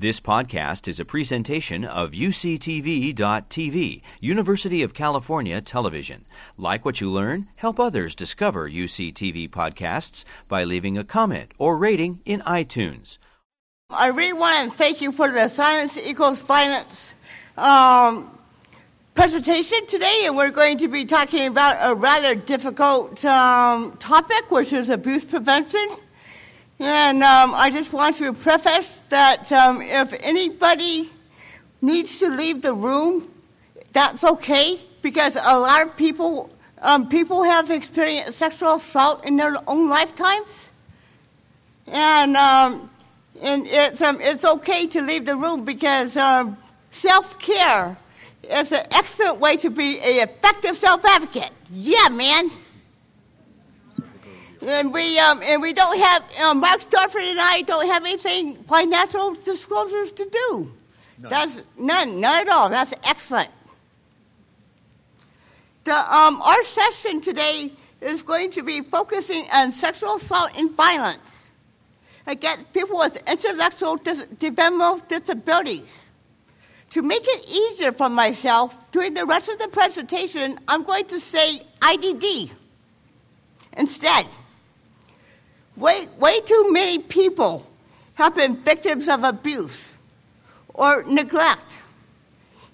This podcast is a presentation of UCTV.tv, University of California Television. Like what you learn? Help others discover UCTV podcasts by leaving a comment or rating in iTunes. I really want to thank you for the Silence Equals Violence um, presentation today, and we're going to be talking about a rather difficult um, topic, which is abuse prevention. And um, I just want to preface that um, if anybody needs to leave the room, that's okay because a lot of people um, people have experienced sexual assault in their own lifetimes, and um, and it's um, it's okay to leave the room because um, self care is an excellent way to be an effective self advocate. Yeah, man. And we um, and we don't have um, Mark Starford and I don't have anything financial disclosures to do. None. That's none, none at all. That's excellent. The um, our session today is going to be focusing on sexual assault and violence against people with intellectual dis- developmental disabilities. To make it easier for myself, during the rest of the presentation, I'm going to say IDD instead. Way, way too many people have been victims of abuse or neglect,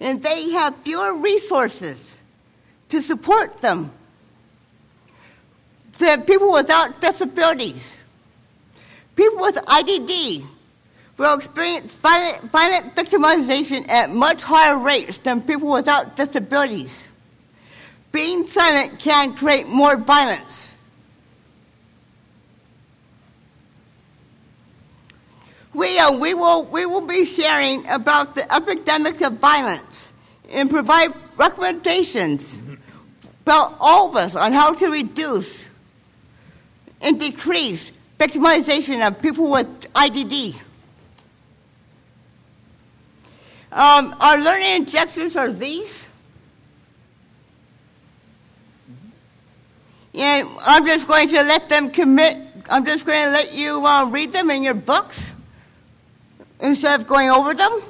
and they have fewer resources to support them than people without disabilities. People with IDD will experience violent, violent victimization at much higher rates than people without disabilities. Being silent can create more violence. We, we, will, we will be sharing about the epidemic of violence and provide recommendations about all of us on how to reduce and decrease victimization of people with IDD. Um, our learning objectives are these. And I'm just going to let them commit, I'm just going to let you uh, read them in your books instead of going over them.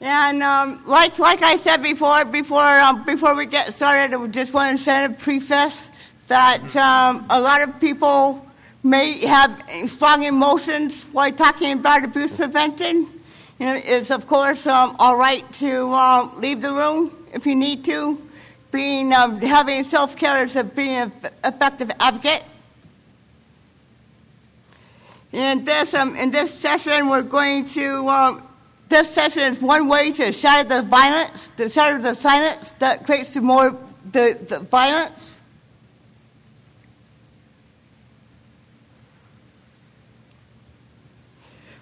And um, like, like I said before, before, um, before we get started, I just want to send a preface that um, a lot of people may have strong emotions while talking about abuse prevention. You know, it's of course um, all right to uh, leave the room if you need to. Being um, having self care is a being an effective advocate. In this, um, in this session, we're going to, um, this session is one way to shatter the violence, to shatter the silence that creates more, the, the violence.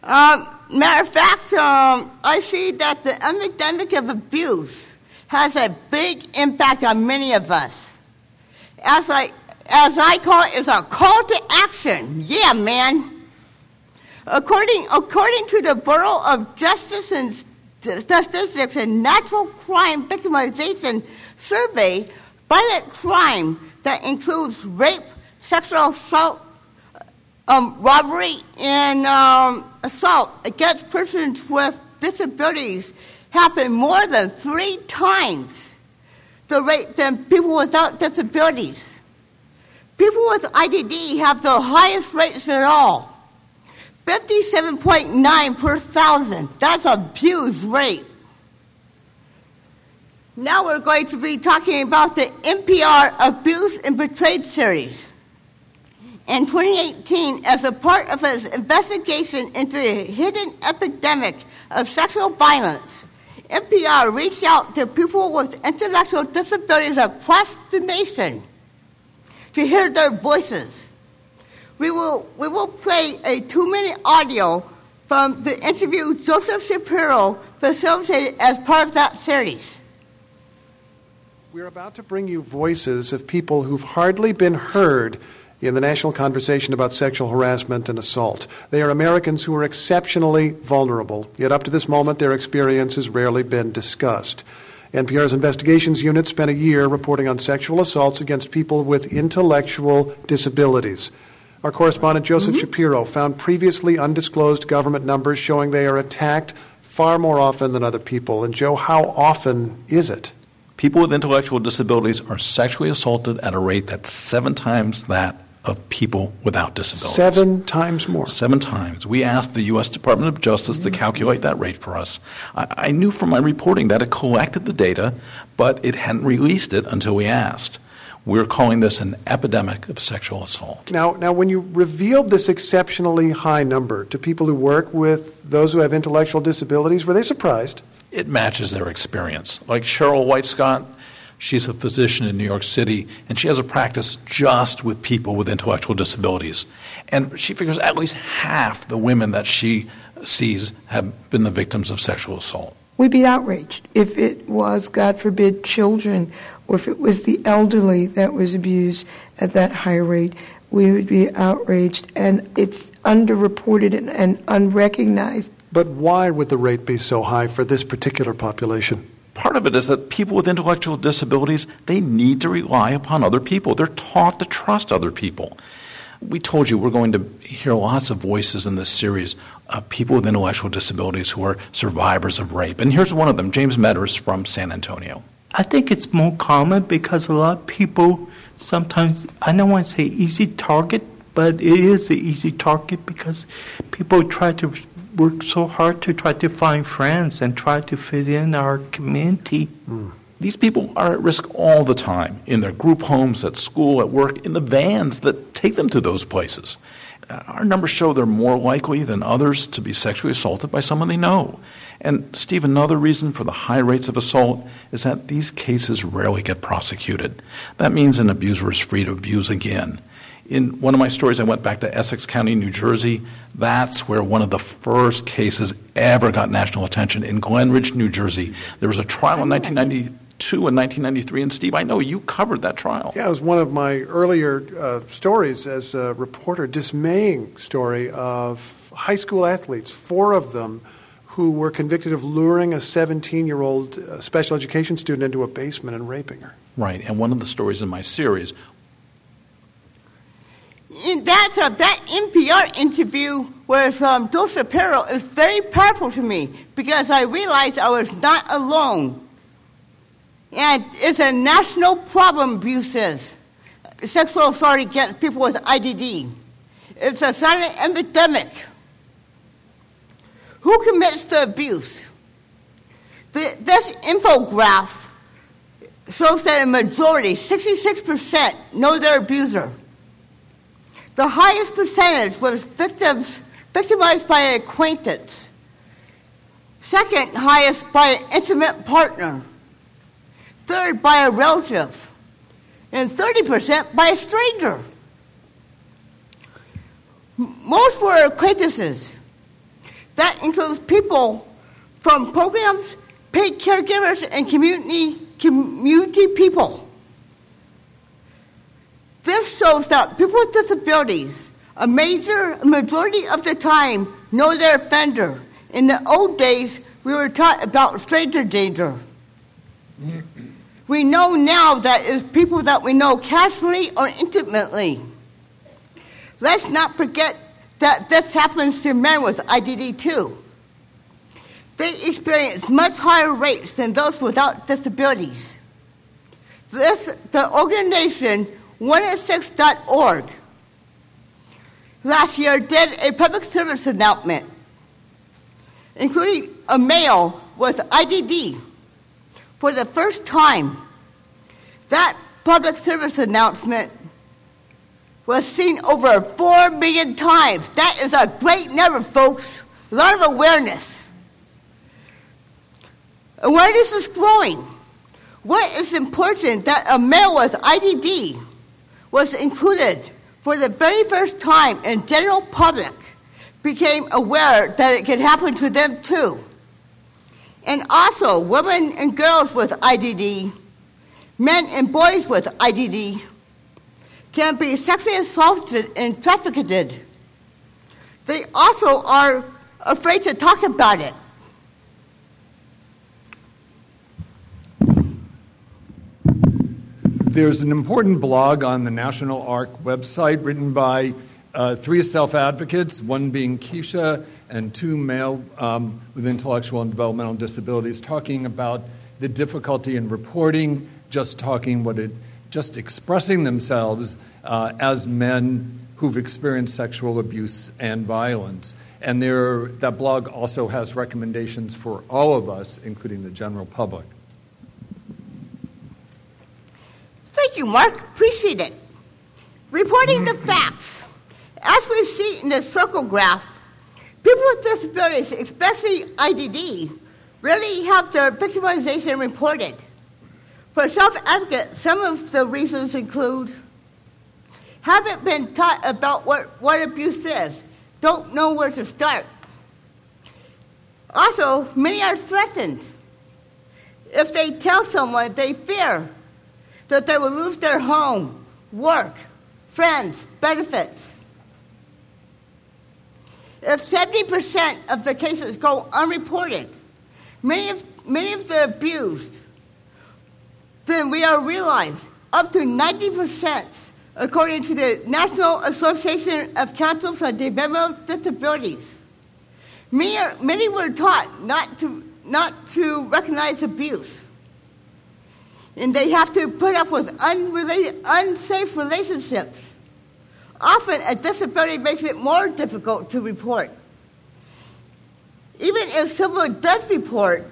Um, matter of fact, um, I see that the epidemic of abuse has a big impact on many of us. As I, as I call it, it's a call to action. Yeah, man. According, according to the Bureau of Justice and Statistics and National Crime Victimization Survey, violent crime that includes rape, sexual assault, um, robbery, and um, assault against persons with disabilities happen more than three times the rate than people without disabilities. People with IDD have the highest rates at all. 57.9 per thousand. That's a huge rate. Now we're going to be talking about the NPR Abuse and Betrayed series. In 2018, as a part of its investigation into the hidden epidemic of sexual violence, NPR reached out to people with intellectual disabilities across the nation to hear their voices we will, we will play a two minute audio from the interview Joseph Shapiro facilitated as part of that series. We're about to bring you voices of people who've hardly been heard in the national conversation about sexual harassment and assault. They are Americans who are exceptionally vulnerable, yet up to this moment, their experience has rarely been discussed. NPR's investigations unit spent a year reporting on sexual assaults against people with intellectual disabilities. Our correspondent Joseph mm-hmm. Shapiro found previously undisclosed government numbers showing they are attacked far more often than other people. And Joe, how often is it? People with intellectual disabilities are sexually assaulted at a rate that's seven times that of people without disabilities. Seven times more. Seven times. We asked the U.S. Department of Justice to calculate that rate for us. I, I, knew from my reporting that it collected the data, but it hadn't released it until we asked. We're calling this an epidemic of sexual assault. Now, now, when you revealed this exceptionally high number to people who work with those who have intellectual disabilities, were they surprised? It matches their experience. Like Cheryl White Scott She's a physician in New York City, and she has a practice just with people with intellectual disabilities. And she figures at least half the women that she sees have been the victims of sexual assault. We'd be outraged if it was, God forbid, children, or if it was the elderly that was abused at that high rate. We would be outraged, and it's underreported and, and unrecognized. But why would the rate be so high for this particular population? Part of it is that people with intellectual disabilities, they need to rely upon other people. They're taught to trust other people. We told you we're going to hear lots of voices in this series of people with intellectual disabilities who are survivors of rape. And here's one of them, James Meadours from San Antonio. I think it's more common because a lot of people sometimes, I don't want to say easy target, but it is an easy target because people try to work so hard to try to find friends and try to fit in our community. Mm. These people are at risk all the time in their group homes, at school, at work, in the vans that take them to those places. Uh, our numbers show they're more likely than others to be sexually assaulted by someone they know. And, Steve, another reason for the high rates of assault is that these cases rarely get prosecuted. That means an abuser is free to abuse again. In one of my stories, I went back to Essex County, New Jersey. That's where one of the first cases ever got national attention in Glen Ridge, New Jersey. There was a trial in 1992 and 1993. And Steve, I know you covered that trial. Yeah, it was one of my earlier uh, stories as a reporter, dismaying story of high school athletes, four of them who were convicted of luring a 17 year old uh, special education student into a basement and raping her. Right, and one of the stories in my series in that uh, that NPR interview with um, Joe Shapiro is very powerful to me because I realized I was not alone. And it's a national problem, abuses, sexual assault against people with IDD. It's a silent epidemic. Who commits the abuse? The, this infograph shows that a majority, 66%, know their abuser. The highest percentage was victims victimized by an acquaintance. Second highest by an intimate partner. Third by a relative. And 30% by a stranger. Most were acquaintances. That includes people from programs, paid caregivers, and community, community people. This shows that people with disabilities, a major majority of the time, know their offender. In the old days, we were taught about stranger danger. We know now that it's people that we know casually or intimately. Let's not forget that this happens to men with IDD too. They experience much higher rates than those without disabilities. This, the organization 1in6.org last year did a public service announcement, including a male with IDD for the first time. That public service announcement was seen over 4 million times. That is a great number, folks. A lot of awareness. Awareness is growing. What is important that a male with IDD was included for the very first time and general public became aware that it could happen to them too. And also, women and girls with IDD, men and boys with IDD, can be sexually assaulted and trafficked. They also are afraid to talk about it. There's an important blog on the National ARC website written by uh, three self advocates, one being Kecia, and two male um, with intellectual and developmental disabilities, talking about the difficulty in reporting, just talking what it, just expressing themselves uh, as men who've experienced sexual abuse and violence. And there, that blog also has recommendations for all of us, including the general public. Thank you, Mark. Appreciate it. Reporting the facts. As we see in the circle graph, people with disabilities, especially IDD, really have their victimization reported. For self advocates, some of the reasons include haven't been taught about what, what abuse is, don't know where to start. Also, many are threatened. If they tell someone, they fear that they will lose their home, work, friends, benefits. If 70% of the cases go unreported, many of, many of the abused, then we are realized up to 90%, according to the National Association of Councils on Developmental Disabilities. Many, are, many were taught not to, not to recognize abuse. And they have to put up with unrelated, unsafe relationships Often, a disability makes it more difficult to report. Even if someone does report,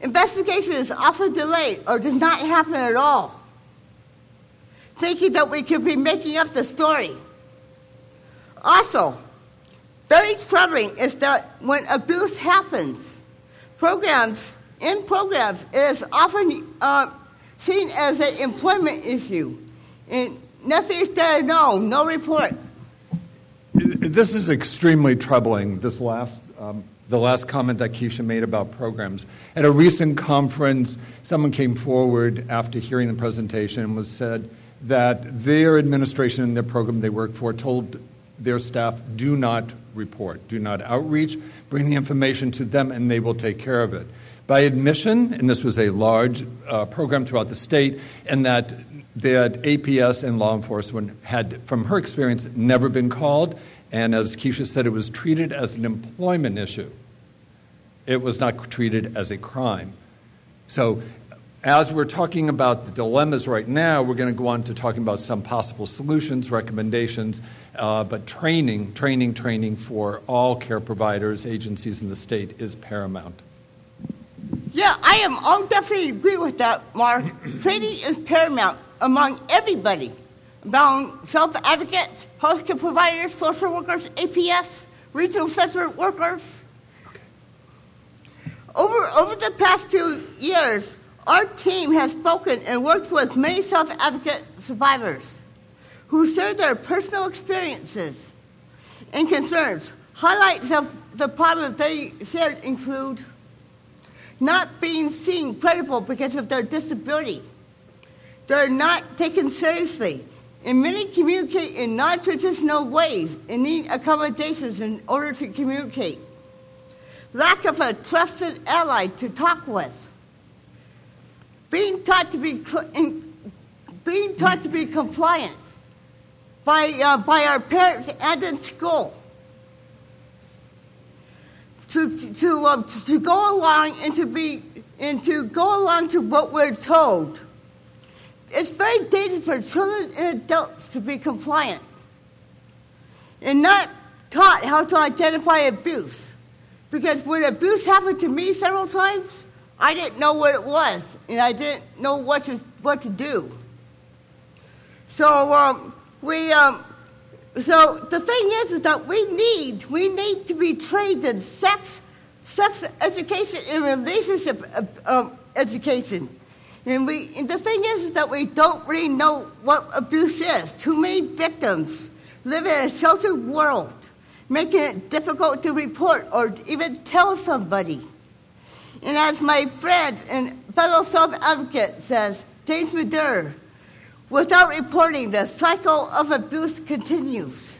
investigation is often delayed or does not happen at all, thinking that we could be making up the story. Also, very troubling is that when abuse happens, programs in programs it is often uh, seen as an employment issue. And Nothing there, no, no report. This is extremely troubling, this last, um, the last comment that Kecia made about programs. At a recent conference, someone came forward after hearing the presentation and was said that their administration and their program they work for told their staff do not report, do not outreach, bring the information to them, and they will take care of it. By admission, and this was a large uh, program throughout the state, and that that APS and law enforcement had, from her experience, never been called. And as Kecia said, it was treated as an employment issue. It was not treated as a crime. So, as we're talking about the dilemmas right now, we're going to go on to talking about some possible solutions, recommendations, uh, but training, training, training for all care providers, agencies in the state is paramount. Yeah, I am. I'll definitely agree with that, Mark. training is paramount among everybody, among self advocates, healthcare providers, social workers, APS, regional center workers. Over, over the past few years, our team has spoken and worked with many self advocate survivors who share their personal experiences and concerns. Highlights of the problems they shared include not being seen credible because of their disability they're not taken seriously. And many communicate in non traditional ways and need accommodations in order to communicate. Lack of a trusted ally to talk with. Being taught to be, being taught to be compliant by, uh, by our parents and in school. To, to, uh, to go along and to be and to go along to what we're told it's very dangerous for children and adults to be compliant and not taught how to identify abuse. Because when abuse happened to me several times, I didn't know what it was, and I didn't know what to, what to do. So um, we, um, so the thing is, is that we need we need to be trained in sex, sex education and relationship uh, um, education. And, we, and the thing is, is that we don't really know what abuse is. Too many victims live in a sheltered world, making it difficult to report or even tell somebody. And as my friend and fellow self advocate says, James Meadours, without reporting, the cycle of abuse continues.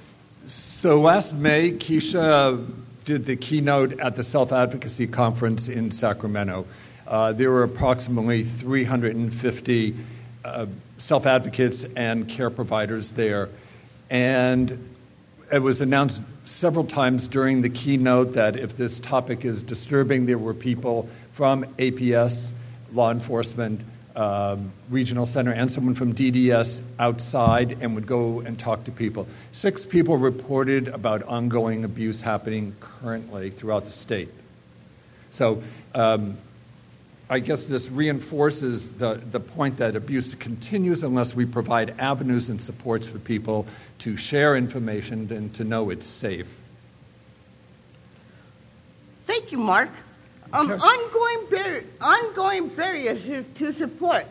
So last May, Kecia did the keynote at the Self Advocacy Conference in Sacramento. Uh, there were approximately 350 uh, self advocates and care providers there. And it was announced several times during the keynote that if this topic is disturbing, there were people from APS, law enforcement, um, regional center, and someone from DDS outside and would go and talk to people. Six people reported about ongoing abuse happening currently throughout the state. So um, I guess this reinforces the, the point that abuse continues unless we provide avenues and supports for people to share information and to know it's safe. Thank you, Mark. Um, ongoing, bar- ongoing barriers to support.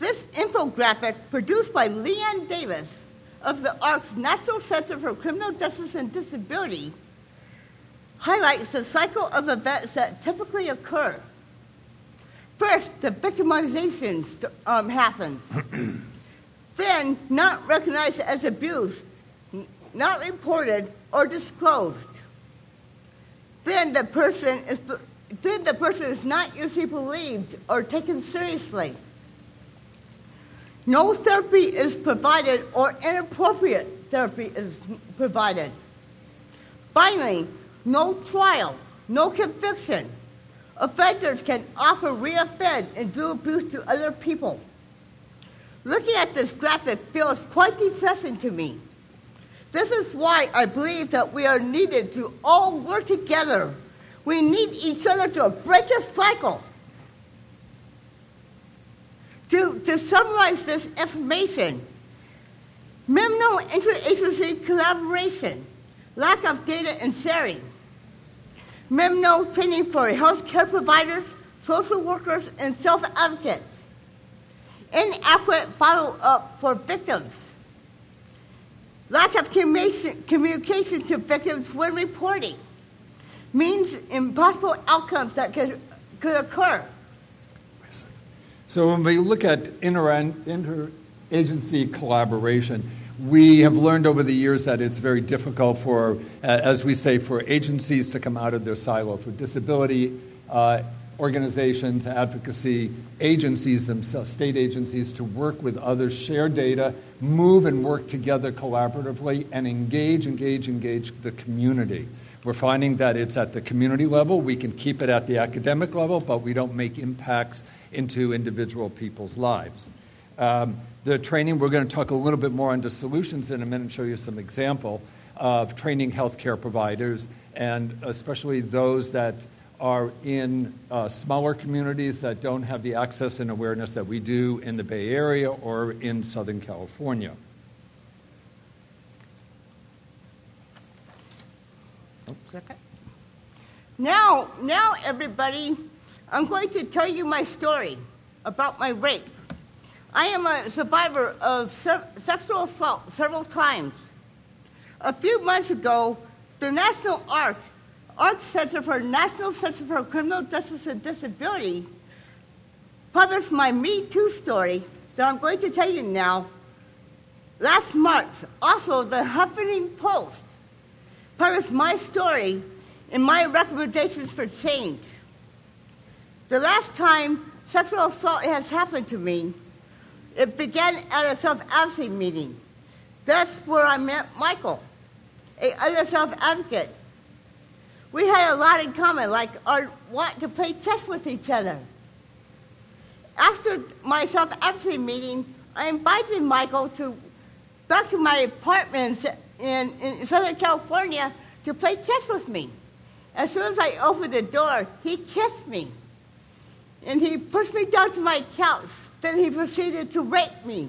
This infographic, produced by Leigh Ann Davis of the ARC's National Center for Criminal Justice and Disability, highlights the cycle of events that typically occur. First, the victimization um, happens. then, not recognized as abuse, not reported or disclosed. Then the person is then the person is not usually believed or taken seriously. No therapy is provided or inappropriate therapy is provided. Finally, no trial, no conviction. Offenders can often reoffend and do abuse to other people. Looking at this graphic feels quite depressing to me. This is why I believe that we are needed to all work together. We need each other to break the cycle. To, to summarize this information, minimal interagency collaboration, lack of data and sharing, minimal training for health care providers, social workers, and self advocates, inadequate follow up for victims, lack of communication, communication to victims when reporting, means impossible outcomes that could, could occur. So when we look at interagency collaboration, we have learned over the years that it's very difficult for, as we say, for agencies to come out of their silo, for disability uh, organizations, advocacy agencies themselves, state agencies, to work with others, share data, move and work together collaboratively, and engage, engage, engage the community. We're finding that it's at the community level. We can keep it at the academic level, but we don't make impacts into individual people's lives. Um, the training, we're going to talk a little bit more into solutions in a minute and show you some example of training healthcare providers, and especially those that are in uh, smaller communities that don't have the access and awareness that we do in the Bay Area or in Southern California. Now, now, everybody, I'm going to tell you my story about my rape. I am a survivor of se- sexual assault several times. A few months ago, the National ARC, ARC Center for National Center for Criminal Justice and Disability, published my Me Too story that I'm going to tell you now. Last March, also the Huffington Post published my story and my recommendations for change. The last time sexual assault has happened to me, it began at a self advocacy meeting. That's where I met Michael, a other self advocate. We had a lot in common, like our want to play chess with each other. After my self advocacy meeting, I invited Michael to back to my apartment in, in Southern California to play chess with me. As soon as I opened the door, he kissed me. And he pushed me down to my couch. Then he proceeded to rape me.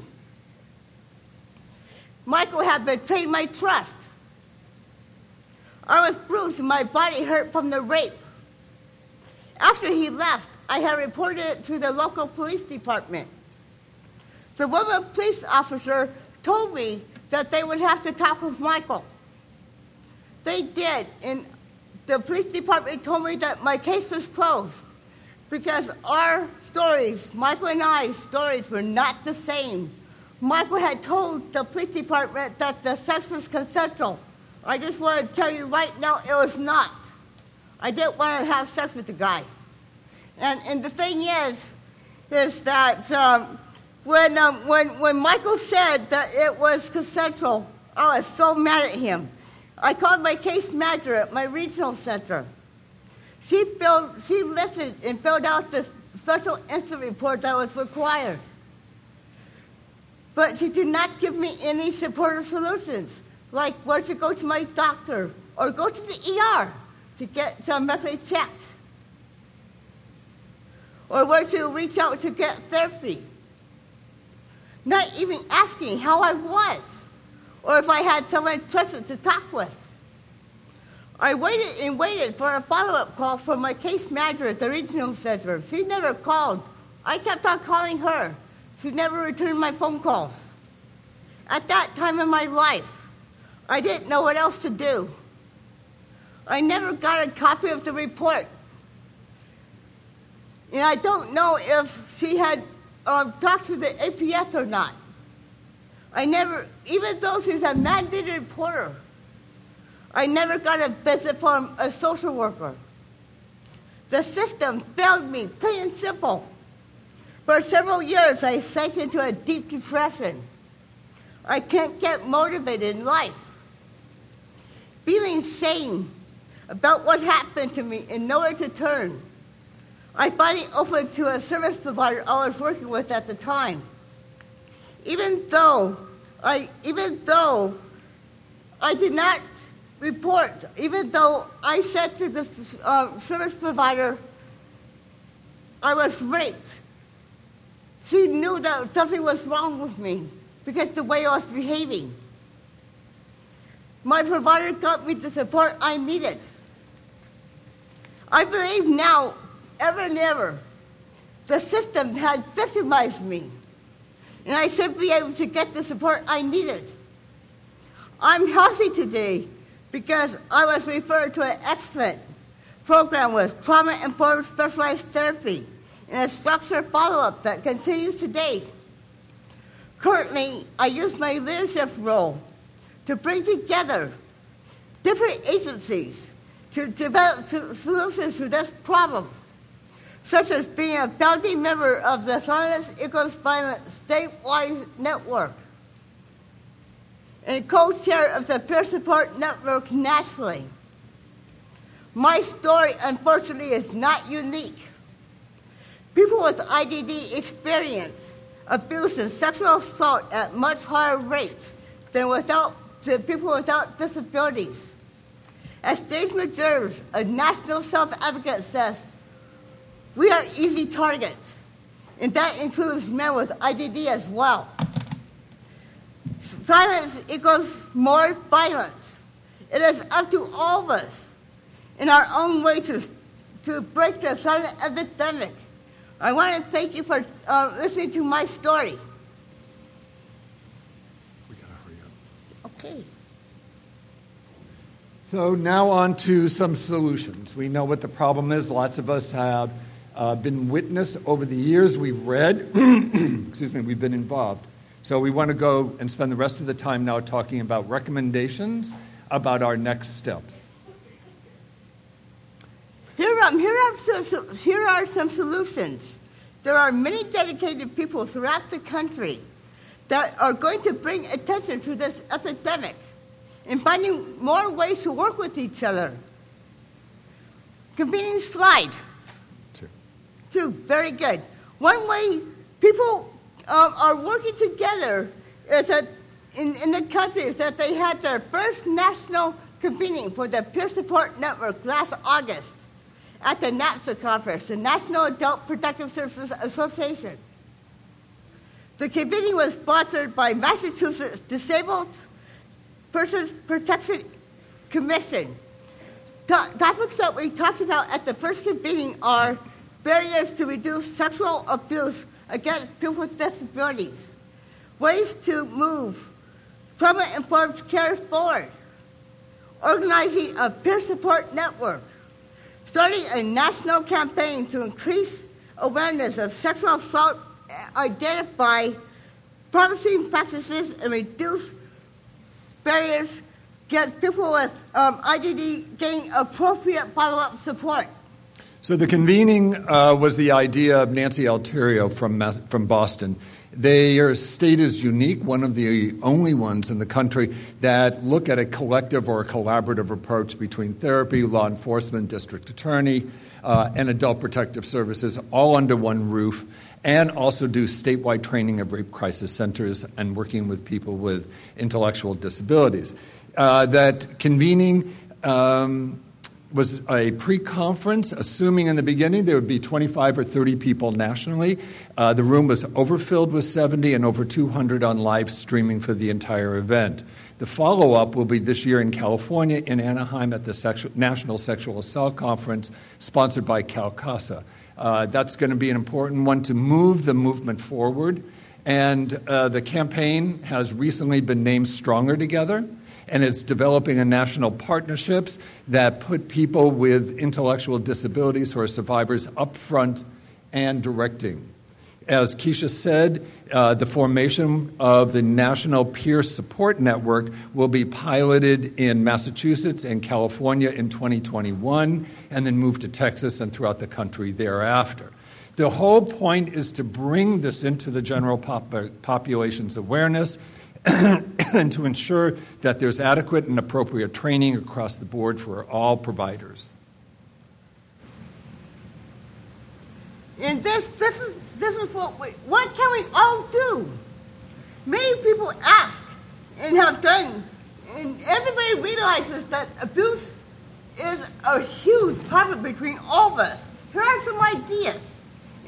Michael had betrayed my trust. I was bruised and my body hurt from the rape. After he left, I had reported it to the local police department. The woman police officer told me that they would have to talk with Michael. They did, and the police department told me that my case was closed because our stories, Michael and I's stories, were not the same. Michael had told the police department that the sex was consensual. I just want to tell you right now, it was not. I didn't want to have sex with the guy. And, and the thing is, is that um, when, um, when, when Michael said that it was consensual, I was so mad at him. I called my case manager at my regional center. She, filled, she listened and filled out the special incident report that was required. But she did not give me any supportive solutions, like where to go to my doctor or go to the ER to get some medically checked, or where to reach out to get therapy. Not even asking how I was, or if I had someone trusted to talk with. I waited and waited for a follow up call from my case manager at the regional center. She never called. I kept on calling her. She never returned my phone calls. At that time in my life, I didn't know what else to do. I never got a copy of the report. And I don't know if she had um, talked to the APS or not. I never, even though she's a mandated reporter, I never got a visit from a social worker. The system failed me, plain and simple. For several years, I sank into a deep depression. I can't get motivated in life. Feeling sane about what happened to me and nowhere to turn, I finally opened to a service provider I was working with at the time. Even though I, even though I did not report, even though I said to the uh, service provider I was raped, she knew that something was wrong with me because the way I was behaving. My provider got me the support I needed. I believe now, ever and ever, the system had victimized me, and I should be able to get the support I needed. I'm healthy today because I was referred to an excellent program with trauma informed specialized therapy and a structured follow up that continues today. Currently, I use my leadership role to bring together different agencies to develop solutions to this problem, such as being a founding member of the Silence Equals Violence statewide network and co-chair of the Peer Support Network nationally. My story, unfortunately, is not unique. People with IDD experience abuse and sexual assault at much higher rates than without people without disabilities. As Dave Meserve, a national self-advocate, says, we are easy targets, and that includes men with IDD as well. Silence equals more violence. It is up to all of us in our own way to, to break the silent epidemic. I want to thank you for uh, listening to my story. We gotta hurry up. Okay. So now on to some solutions. We know what the problem is. Lots of us have uh, been witness over the years. We've read, excuse me, we've been involved. So we want to go and spend the rest of the time now talking about recommendations about our next steps. Here, um, here, are some, here are some solutions. There are many dedicated people throughout the country that are going to bring attention to this epidemic and finding more ways to work with each other. Convening slide. Two. Two, very good. One way people um, are working together in, in the country is that they had their first national convening for the Peer Support Network last August at the NAPSA conference, the National Adult Protective Services Association. The convening was sponsored by Massachusetts Disabled Persons Protection Commission. To- topics that we talked about at the first convening are barriers to reduce sexual abuse against people with disabilities, ways to move trauma informed care forward, organizing a peer support network, starting a national campaign to increase awareness of sexual assault, identify promising practices, and reduce barriers, get people with um, IDD getting appropriate follow up support. So the convening uh, was the idea of Nancy Alterio from, from Boston. Their state is unique, one of the only ones in the country that look at a collective or a collaborative approach between therapy, law enforcement, district attorney, uh, and adult protective services all under one roof, and also do statewide training of rape crisis centers and working with people with intellectual disabilities. Uh, that convening um, was a pre conference, assuming in the beginning there would be 25 or 30 people nationally. Uh, the room was overfilled with 70 and over 200 on live streaming for the entire event. The follow up will be this year in California, in Anaheim, at the Sexu- National Sexual Assault Conference, sponsored by CalCASA. Uh, that's going to be an important one to move the movement forward. And uh, the campaign has recently been named Stronger Together and it's developing a national partnerships that put people with intellectual disabilities who are survivors up front and directing. As Kecia said, uh, the formation of the National Peer Support Network will be piloted in Massachusetts and California in 2021, and then move to Texas and throughout the country thereafter. The whole point is to bring this into the general pop- population's awareness and to ensure that there's adequate and appropriate training across the board for all providers. And this, this is, this is what we, what can we all do? Many people ask and have done, and everybody realizes that abuse is a huge problem between all of us. Here are some ideas.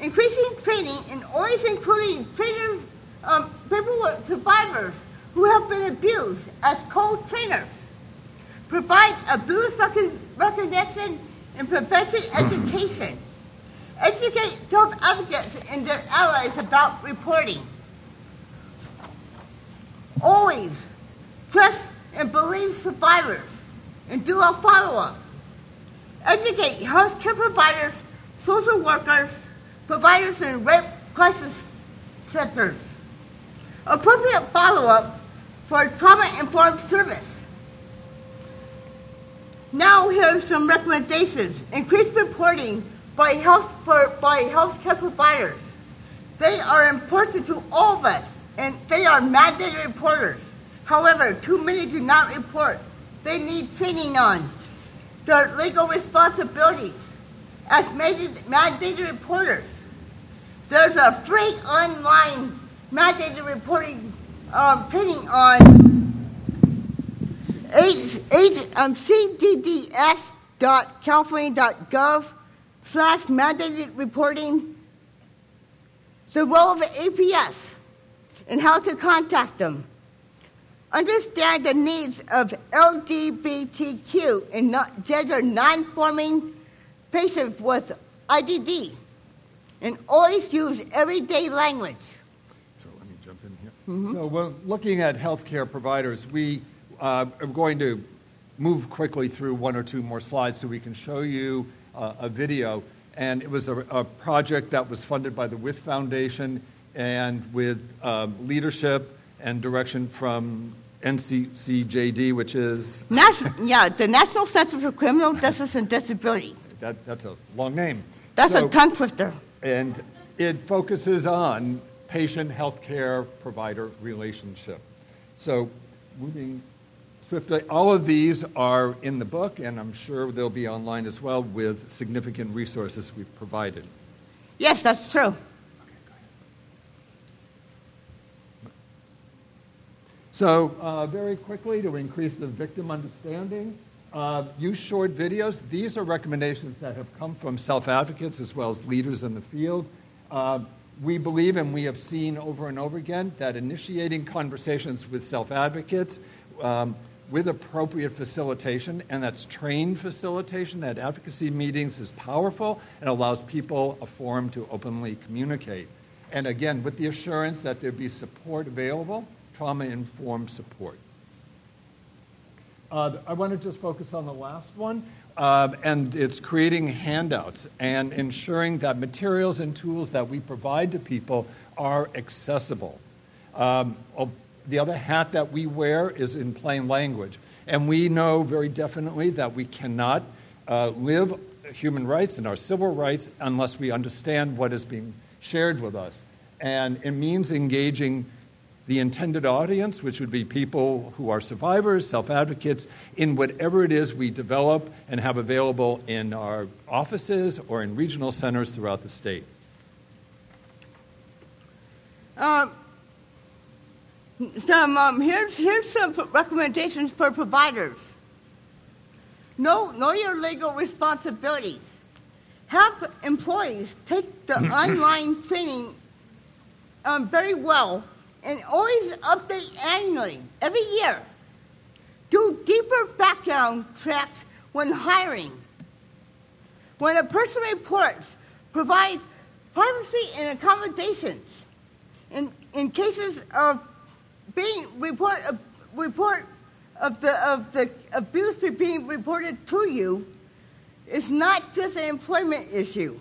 Increasing training and always including trainers, um, people with survivors who have been abused as co-trainers. Provide abuse recognition and prevention education. Educate self-advocates and their allies about reporting. Always trust and believe survivors and do a follow-up. Educate healthcare providers, social workers, providers in rape crisis centers. Appropriate follow-up for trauma-informed service. Now here are some recommendations. Increased reporting by health for, by healthcare providers. They are important to all of us, and they are mandated reporters. However, too many do not report. They need training on their legal responsibilities as mandated reporters. There's a free online mandated reporting um, training on um, cdds.california.gov slash mandated reporting the role of APS and how to contact them. Understand the needs of LGBTQ and not gender non-forming patients with IDD and always use everyday language. Mm-hmm. So, we're looking at healthcare providers. We uh, are going to move quickly through one or two more slides so we can show you uh, a video. And it was a, a, project that was funded by the WITH Foundation and with um, leadership and direction from NCCJD, which is. National, yeah, the National Center for Criminal Justice and Disability. That, that's a long name. That's so, a tongue twister. And it focuses on patient healthcare provider relationship. So, moving swiftly, all of these are in the book, and I'm sure they'll be online as well with significant resources we've provided. Yes, that's true. So, uh, very quickly, to increase the victim understanding, uh, use short videos. These are recommendations that have come from self advocates as well as leaders in the field. Uh, we believe and we have seen over and over again that initiating conversations with self advocates um, with appropriate facilitation, and that's trained facilitation at advocacy meetings, is powerful and allows people a forum to openly communicate. And again, with the assurance that there be support available, trauma informed support. Uh, I want to just focus on the last one. Uh, and it's creating handouts and ensuring that materials and tools that we provide to people are accessible. Um, oh, the other hat that we wear is in plain language. And we know very definitely that we cannot uh, live human rights and our civil rights unless we understand what is being shared with us. And it means engaging the intended audience, which would be people who are survivors, self advocates, in whatever it is we develop and have available in our offices or in regional centers throughout the state. Um, some um, here's here's some recommendations for providers. Know know your legal responsibilities. Have employees take the online training um, very well and always update annually, every year. Do deeper background checks when hiring. When a person reports, provide privacy and accommodations. In, in cases of being report, uh, report of the, of the abuse being reported to you, it's not just an employment issue.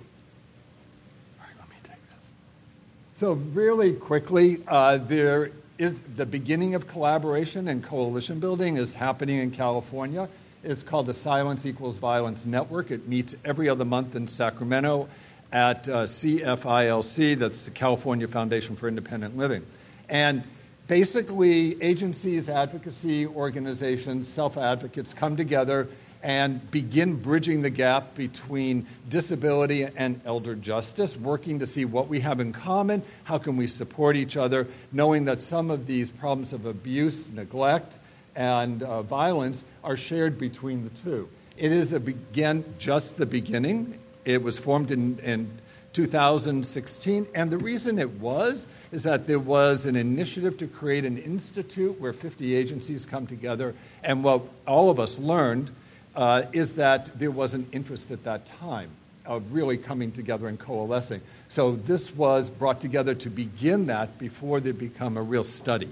So, really quickly, uh, there is the beginning of collaboration and coalition building is happening in California. It's called the Silence Equals Violence Network. It meets every other month in Sacramento at uh, CFILC, that's the California Foundation for Independent Living. And basically, agencies, advocacy organizations, self advocates come together and begin bridging the gap between disability and elder justice, working to see what we have in common, how can we support each other, knowing that some of these problems of abuse, neglect, and uh, violence are shared between the two. It is, again, just the beginning. It was formed in, in 2016. And the reason it was is that there was an initiative to create an institute where 50 agencies come together. And what all of us learned uh, is that there was an interest at that time of really coming together and coalescing. So this was brought together to begin that before they become a real study.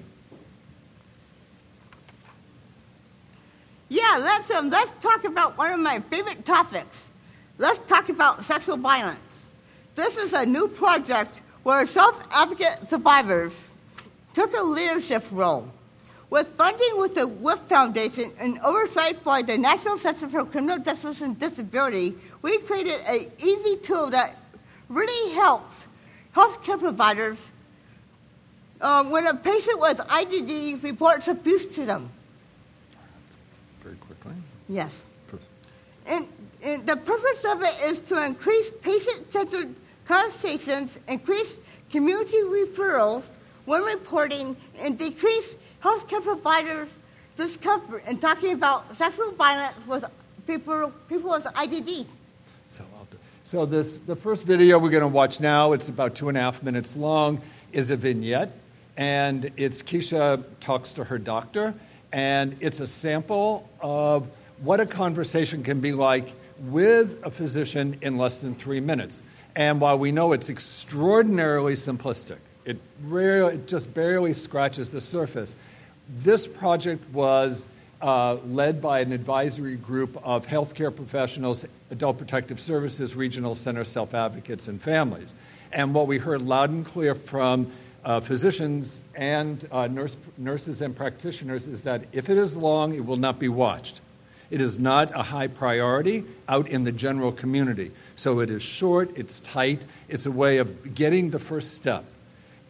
Yeah, let's um, let's talk about one of my favorite topics. Let's talk about sexual violence. This is a new project where self-advocate survivors took a leadership role with funding with the WITH Foundation and oversight by the National Center for Criminal Justice and Disability, we created an easy tool that really helps healthcare providers uh, when a patient with IDD reports abuse to them. Very quickly. Yes. And, and the purpose of it is to increase patient centered conversations, increase community referrals when reporting, and decrease healthcare providers discomfort in talking about sexual violence with people, people with IDD. So, so this, the first video we're going to watch now, it's about two and a half minutes long, is a vignette. And it's Kecia talks to her doctor. And it's a sample of what a conversation can be like with a physician in less than three minutes. And while we know it's extraordinarily simplistic, it, rarely, it just barely scratches the surface. This project was uh, led by an advisory group of healthcare professionals, Adult Protective Services, Regional Center self advocates, and families. And what we heard loud and clear from uh, physicians and uh, nurse, nurses and practitioners is that if it is long, it will not be watched. It is not a high priority out in the general community. So it is short, it's tight, it's a way of getting the first step.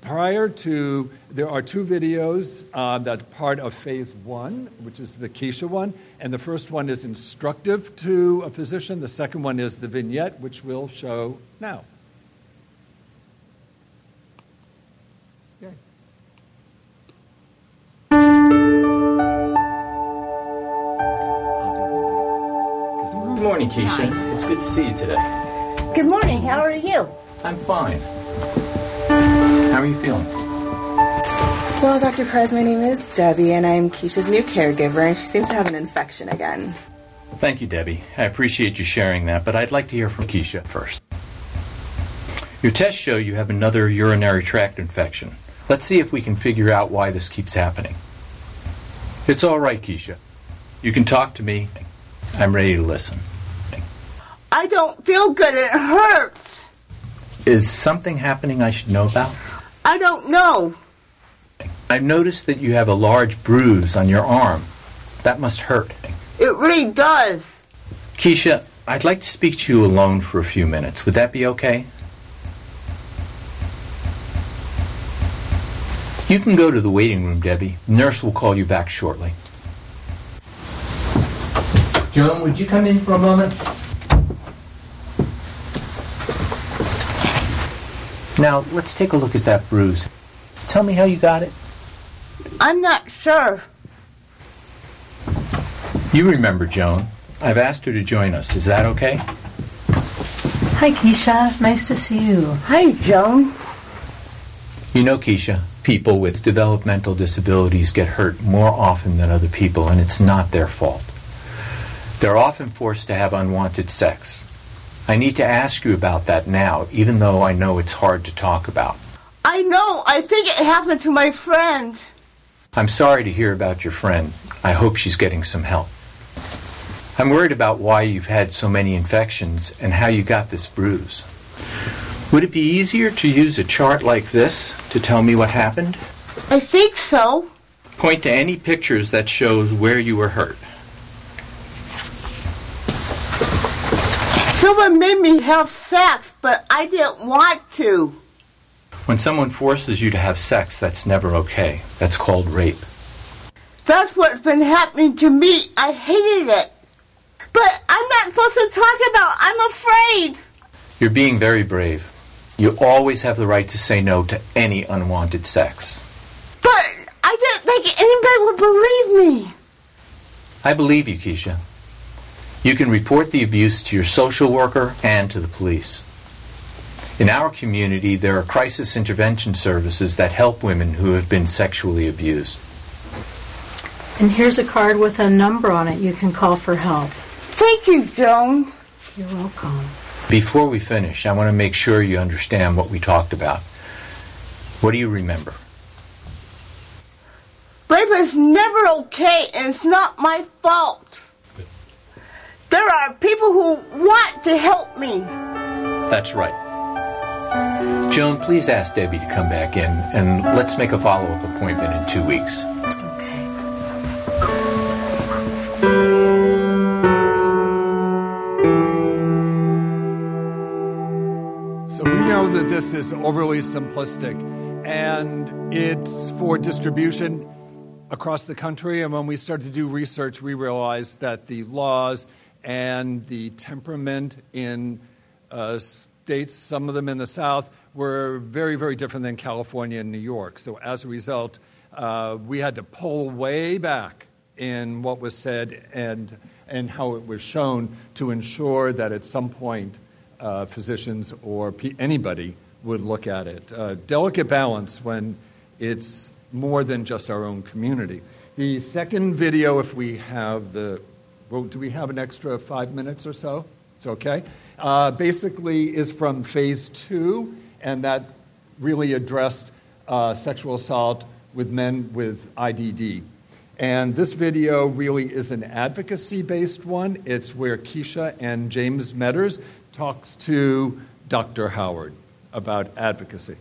Prior to, there are two videos uh, that part of phase one, which is the Kecia one, and the first one is instructive to a physician. The second one is the vignette, which we'll show now. Yay. Good morning, Kecia. It's good to see you today. Good morning. How are you? I'm fine. How are you feeling? Well, Dr. Perez, my name is Debbie, and I'm Kecia's new caregiver, and she seems to have an infection again. Thank you, Debbie. I appreciate you sharing that, but I'd like to hear from Kecia first. Your tests show you have another urinary tract infection. Let's see if we can figure out why this keeps happening. It's all right, Kecia. You can talk to me. I'm ready to listen. I don't feel good. It hurts. Is something happening I should know about? I don't know. I've noticed that you have a large bruise on your arm. That must hurt. It really does. Kecia, I'd like to speak to you alone for a few minutes. Would that be okay? You can go to the waiting room, Debbie. The nurse will call you back shortly. Joan, would you come in for a moment? Now, let's take a look at that bruise. Tell me how you got it. I'm not sure. You remember Joan. I've asked her to join us. Is that okay? Hi, Kecia. Nice to see you. Hi, Joan. You know, Kecia, people with developmental disabilities get hurt more often than other people, and it's not their fault. They're often forced to have unwanted sex. I need to ask you about that now, even though I know it's hard to talk about. I know. I think it happened to my friend. I'm sorry to hear about your friend. I hope she's getting some help. I'm worried about why you've had so many infections and how you got this bruise. Would it be easier to use a chart like this to tell me what happened? I think so. Point to any pictures that shows where you were hurt. Someone made me have sex, but I didn't want to. When someone forces you to have sex, that's never okay. That's called rape. That's what's been happening to me. I hated it. But I'm not supposed to talk about. I'm afraid. You're being very brave. You always have the right to say no to any unwanted sex. But I didn't think anybody would believe me. I believe you, Kecia. You can report the abuse to your social worker and to the police. In our community, there are crisis intervention services that help women who have been sexually abused. And here's a card with a number on it you can call for help. Thank you, Joan. You're welcome. Before we finish, I want to make sure you understand what we talked about. What do you remember? Rape is never okay, and it's not my fault. There are people who want to help me. That's right. Joan, please ask Debbie to come back in and let's make a follow up appointment in two weeks. Okay. So we know that this is overly simplistic and it's for distribution across the country. And when we started to do research, we realized that the laws and the temperament in uh, states, some of them in the South, were very, very different than California and New York. So as a result, uh, we had to pull way back in what was said and, and how it was shown to ensure that at some point uh, physicians or anybody would look at it. Uh, delicate balance when it's more than just our own community. The second video, if we have the, well, do we have an extra five minutes or so? It's okay. Uh, basically, is from phase two, and that really addressed uh, sexual assault with men with IDD. And this video really is an advocacy based one. It's where Kecia and James Meadours talks to Dr. Howard about advocacy.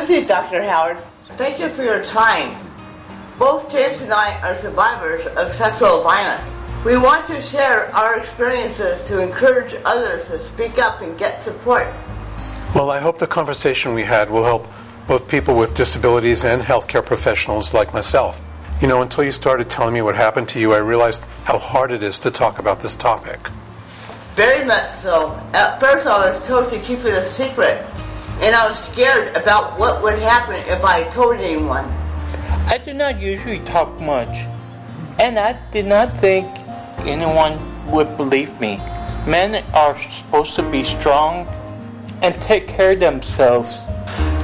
Are busy, Dr. Howard. Thank you for your time. Both James and I are survivors of sexual violence. We want to share our experiences to encourage others to speak up and get support. Well, I hope the conversation we had will help both people with disabilities and healthcare professionals like myself. You know, until you started telling me what happened to you, I realized how hard it is to talk about this topic. Very much so. At first, I was told to keep it a secret, and I was scared about what would happen if I told anyone. I do not usually talk much, and I did not think anyone would believe me. Men are supposed to be strong and take care of themselves.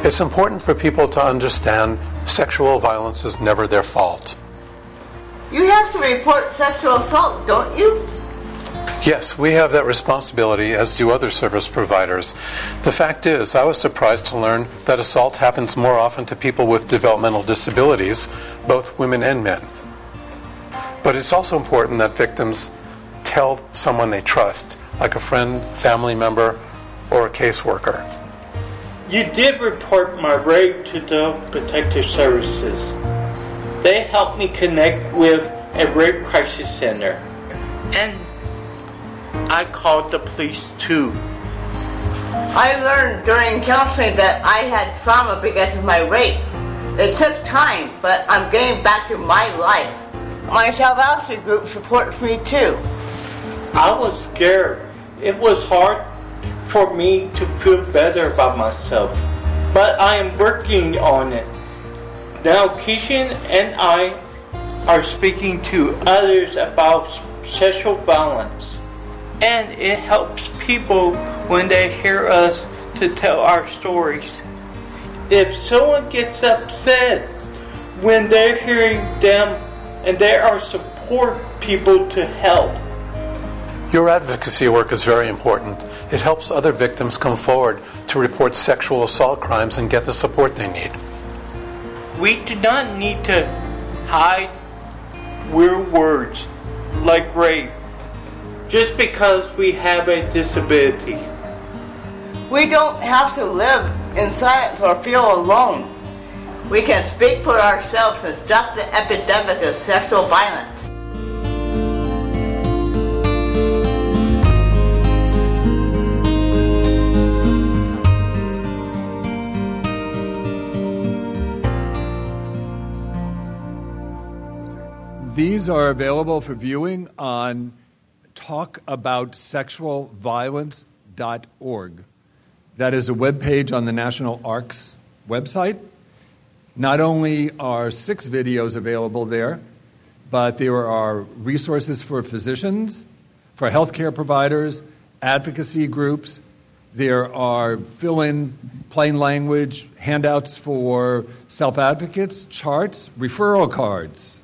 It's important for people to understand sexual violence is never their fault. You have to report sexual assault, don't you? Yes, we have that responsibility, as do other service providers. The fact is, I was surprised to learn that assault happens more often to people with developmental disabilities, both women and men. But it's also important that victims tell someone they trust, like a friend, family member, or a caseworker. You did report my rape to the Protective Services. They helped me connect with a rape crisis center. And I called the police too. I learned during counseling that I had trauma because of my rape. It took time, but I'm getting back to my life. My salvation group supports me too. I was scared. It was hard for me to feel better about myself, but I am working on it. Now, Kecia and I are speaking to others about sexual violence, and it helps people when they hear us to tell our stories. If someone gets upset when they're hearing them and there are support people to help, Your advocacy work is very important. It helps other victims come forward to report sexual assault crimes and get the support they need. we do not need to hide weird words like rape just because we have a disability. We don't have to live in silence or feel alone. We can speak for ourselves and stop the epidemic of sexual violence. These are available for viewing on talkaboutsexualviolence.org. That is a webpage on the National ARC's website. Not only are six videos available there, but there are resources for physicians, for healthcare providers, advocacy groups. There are fill in plain language handouts for self advocates, charts, referral cards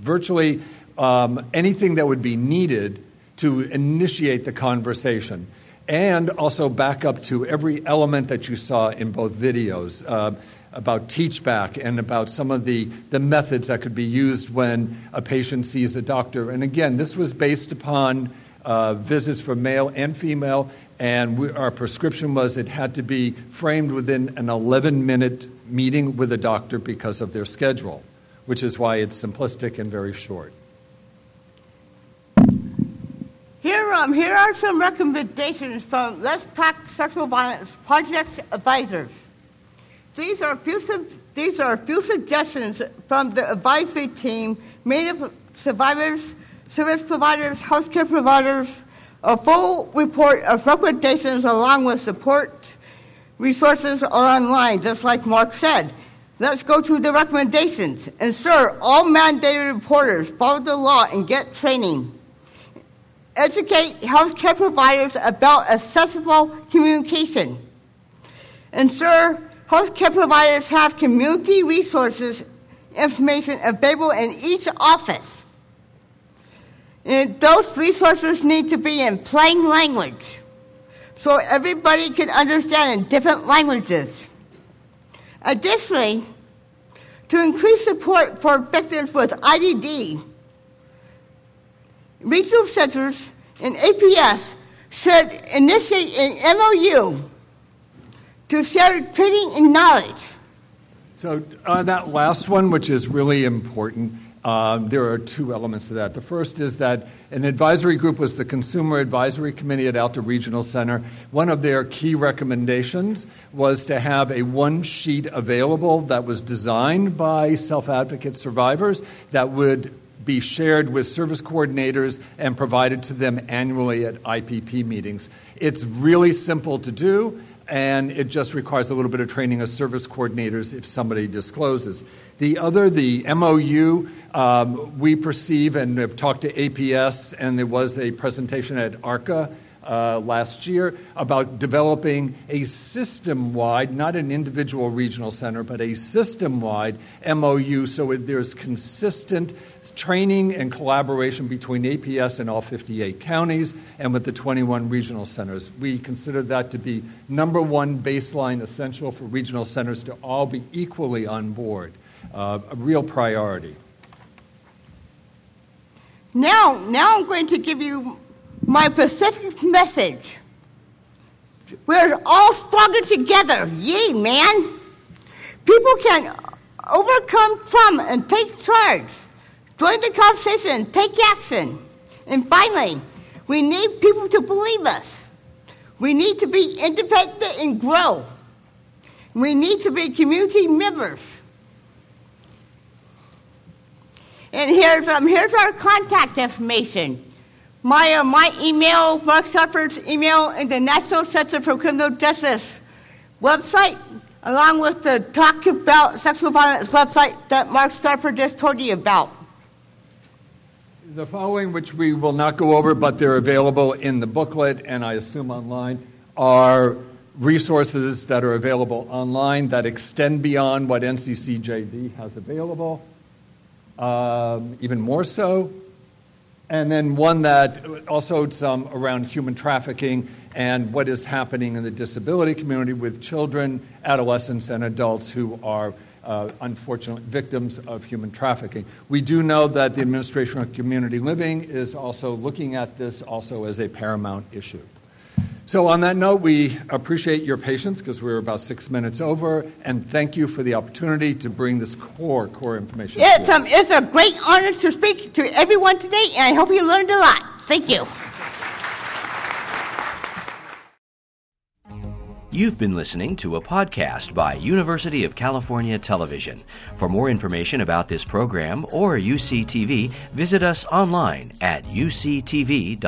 virtually um, anything that would be needed to initiate the conversation. And also back up to every element that you saw in both videos uh, about teach back and about some of the, the methods that could be used when a patient sees a doctor. And again, this was based upon uh, visits for male and female, and we, our prescription was it had to be framed within an 11 minute meeting with a doctor because of their schedule which is why it's simplistic and very short. Here, are some recommendations from Let's Talk Sexual Violence Project advisors. These are a few, these are a few suggestions from the advisory team made of survivors, service providers, healthcare providers. A full report of recommendations along with support resources are online, just like Mark said. Let's go to the recommendations. Ensure all mandated reporters follow the law and get training. Educate healthcare providers about accessible communication. Ensure healthcare providers have community resources information available in each office. And those resources need to be in plain language so everybody can understand in different languages. Additionally, to increase support for victims with IDD, regional centers and APS should initiate an MOU to share training and knowledge. So, on that last one, which is really important, uh, there are two elements to that. The first is that an advisory group was the Consumer Advisory Committee at Alta Regional Center. One of their key recommendations was to have a one sheet available that was designed by self advocate survivors that would be shared with service coordinators and provided to them annually at IPP meetings. It's really simple to do and it just requires a little bit of training of service coordinators if somebody discloses. The other, the MOU, um, we perceive and have talked to APS, and there was a presentation at ARCA uh, last year about developing a system wide, not an individual regional center, but a system wide MOU so it, there's consistent training and collaboration between APS and all 58 counties and with the 21 regional centers. We consider that to be number one baseline essential for regional centers to all be equally on board, uh, a real priority. Now, now I'm going to give you my Pacific message We're all stronger together. Yay, man. People can overcome trauma and take charge. Join the conversation take action. And finally, we need people to believe us. We need to be independent and grow. We need to be community members. And here's, um, here's our contact information. My, uh, my email, Mark Starford's email, and the National Center for Criminal Justice website, along with the Talk About Sexual Violence website that Mark Suffer just told you about. The following, which we will not go over, but they're available in the booklet and I assume online, are resources that are available online that extend beyond what NCCJD has available, um, even more so. And then one that also some around human trafficking and what is happening in the disability community with children, adolescents, and adults who are uh, unfortunate victims of human trafficking. We do know that the Administration of Community Living is also looking at this also as a paramount issue. So, on that note, we appreciate your patience because we're about six minutes over, and thank you for the opportunity to bring this core, core information. It's, um, it's a great honor to speak to everyone today, and I hope you learned a lot. Thank you. You've been listening to a podcast by University of California Television. For more information about this program or UCTV, visit us online at uctv.tv.